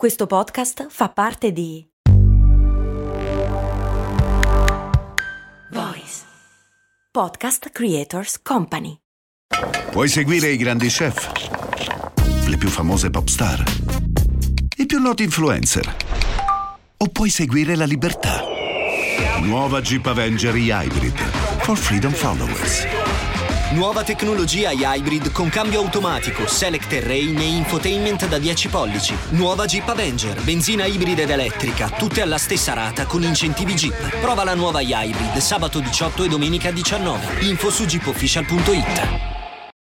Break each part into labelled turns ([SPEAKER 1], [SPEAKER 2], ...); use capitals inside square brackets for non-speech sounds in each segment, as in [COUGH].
[SPEAKER 1] Questo podcast fa parte di Voice Podcast Creators Company.
[SPEAKER 2] Vuoi seguire i grandi chef? Le più famose pop star? I più noti influencer? O puoi seguire la libertà? Nuova Jeep Avenger e-Hybrid for Freedom Followers.
[SPEAKER 3] Nuova tecnologia hybrid con cambio automatico, select terrain e infotainment da 10 pollici. Nuova Jeep Avenger, benzina ibrida ed elettrica, tutte alla stessa rata con incentivi Jeep. Prova la nuova hybrid sabato 18 e domenica 19. Info su jeepofficial.it.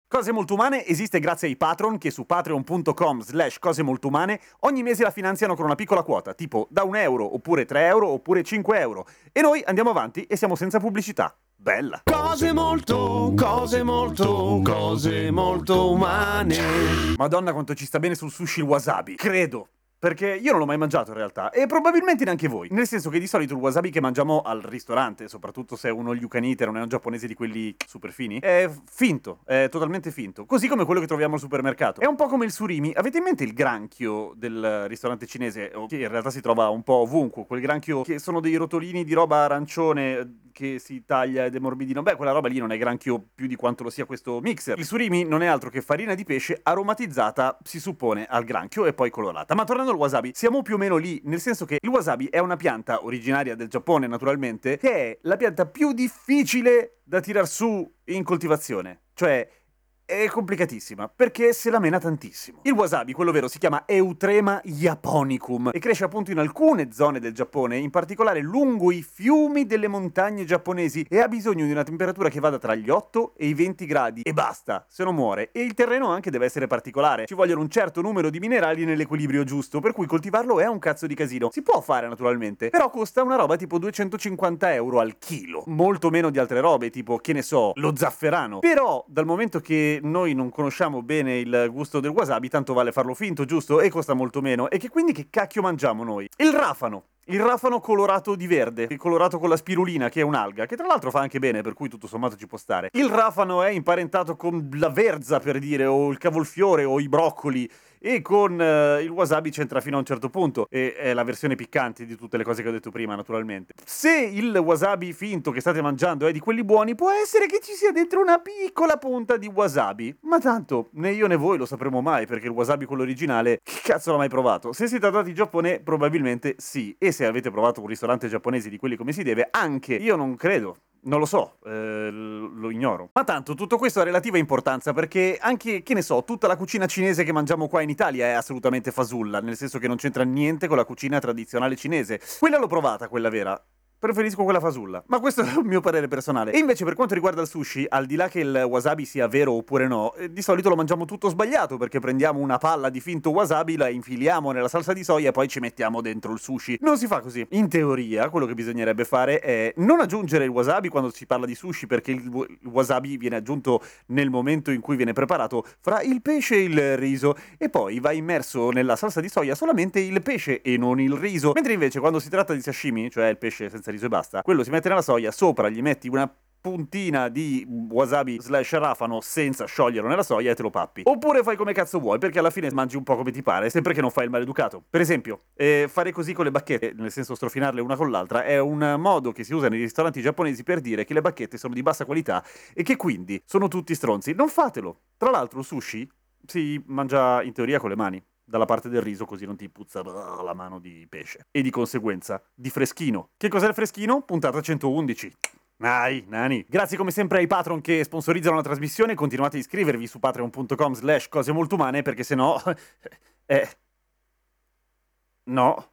[SPEAKER 4] Cose Molto Umane esiste grazie ai patron che su patreon.com slash cose molto umane ogni mese la finanziano con una piccola quota, tipo da un euro, oppure 3 euro, oppure 5 euro. E noi andiamo avanti e siamo senza pubblicità. Bella!
[SPEAKER 5] Cose molto, cose molto, cose molto umane.
[SPEAKER 4] Madonna quanto ci sta bene sul sushi il wasabi, credo. Perché io non l'ho mai mangiato in realtà, e probabilmente neanche voi. Nel senso che di solito il wasabi che mangiamo al ristorante, soprattutto se è uno yucanite, non è un giapponese di quelli super fini, è finto, è totalmente finto. Così come quello che troviamo al supermercato. È un po' come il surimi. Avete in mente il granchio del ristorante cinese, che in realtà si trova un po' ovunque, quel granchio che sono dei rotolini di roba arancione che si taglia ed è morbidino. Beh, quella roba lì non è granchio più di quanto lo sia questo mixer. Il surimi non è altro che farina di pesce aromatizzata, si suppone, al granchio e poi colorata. Ma tornando al wasabi, siamo più o meno lì, nel senso che il wasabi è una pianta originaria del Giappone, naturalmente, che è la pianta più difficile da tirar su in coltivazione. Cioè, è complicatissima perché se la mena tantissimo. Il wasabi, quello vero, si chiama Eutrema japonicum e cresce appunto in alcune zone del Giappone, in particolare lungo i fiumi delle montagne giapponesi e ha bisogno di una temperatura che vada tra gli 8 e i 20 gradi e basta, se no muore. E il terreno anche deve essere particolare, ci vogliono un certo numero di minerali nell'equilibrio giusto, per cui coltivarlo è un cazzo di casino. Si può fare naturalmente, però costa una roba tipo 250 euro al chilo, molto meno di altre robe, tipo che ne so, lo zafferano. Però dal momento che noi non conosciamo bene il gusto del wasabi, tanto vale farlo finto, giusto? E costa molto meno. E che quindi che cacchio mangiamo noi? Il rafano. Il rafano colorato di verde, colorato con la spirulina, che è un'alga, che tra l'altro fa anche bene, per cui tutto sommato ci può stare. Il rafano è imparentato con la verza, per dire, o il cavolfiore, o i broccoli, e con eh, il wasabi c'entra fino a un certo punto e è la versione piccante di tutte le cose che ho detto prima naturalmente. Se il wasabi finto che state mangiando è di quelli buoni può essere che ci sia dentro una piccola punta di wasabi. Ma tanto né io né voi lo sapremo mai perché il wasabi quello originale che cazzo l'ha mai provato? Se siete andati in Giappone probabilmente sì. E se avete provato un ristorante giapponese di quelli come si deve anche. Io non credo non lo so, eh, lo ignoro. Ma tanto tutto questo ha relativa importanza perché anche, che ne so, tutta la cucina cinese che mangiamo qua in Italia è assolutamente fasulla, nel senso che non c'entra niente con la cucina tradizionale cinese. Quella l'ho provata, quella vera. Preferisco quella fasulla, ma questo [LAUGHS] è un mio parere personale. E invece per quanto riguarda il sushi, al di là che il wasabi sia vero oppure no, eh, di solito lo mangiamo tutto sbagliato perché prendiamo una palla di finto wasabi, la infiliamo nella salsa di soia e poi ci mettiamo dentro il sushi. Non si fa così. In teoria, quello che bisognerebbe fare è non aggiungere il wasabi quando si parla di sushi perché il, wasabi viene aggiunto nel momento in cui viene preparato fra il pesce e il riso e poi va immerso nella salsa di soia solamente il pesce e non il riso. Mentre invece quando si tratta di sashimi, cioè il pesce senza riso e basta, quello si mette nella soia, sopra gli metti una puntina di wasabi slash rafano senza scioglierlo nella soia e te lo pappi. Oppure fai come cazzo vuoi, perché alla fine mangi un po' come ti pare, sempre che non fai il maleducato. Per esempio, eh, fare così con le bacchette, nel senso strofinarle una con l'altra, è un modo che si usa nei ristoranti giapponesi per dire che le bacchette sono di bassa qualità e che quindi sono tutti stronzi. Non fatelo. Tra l'altro, il sushi si mangia in teoria con le mani dalla parte del riso così non ti puzza la mano di pesce. E di conseguenza di freschino. Che cos'è il freschino? Puntata 111. Dai, nani. Grazie come sempre ai patron che sponsorizzano la trasmissione. Continuate a iscrivervi su patreon.com slash cose molto umane perché se no... [LAUGHS] eh... No.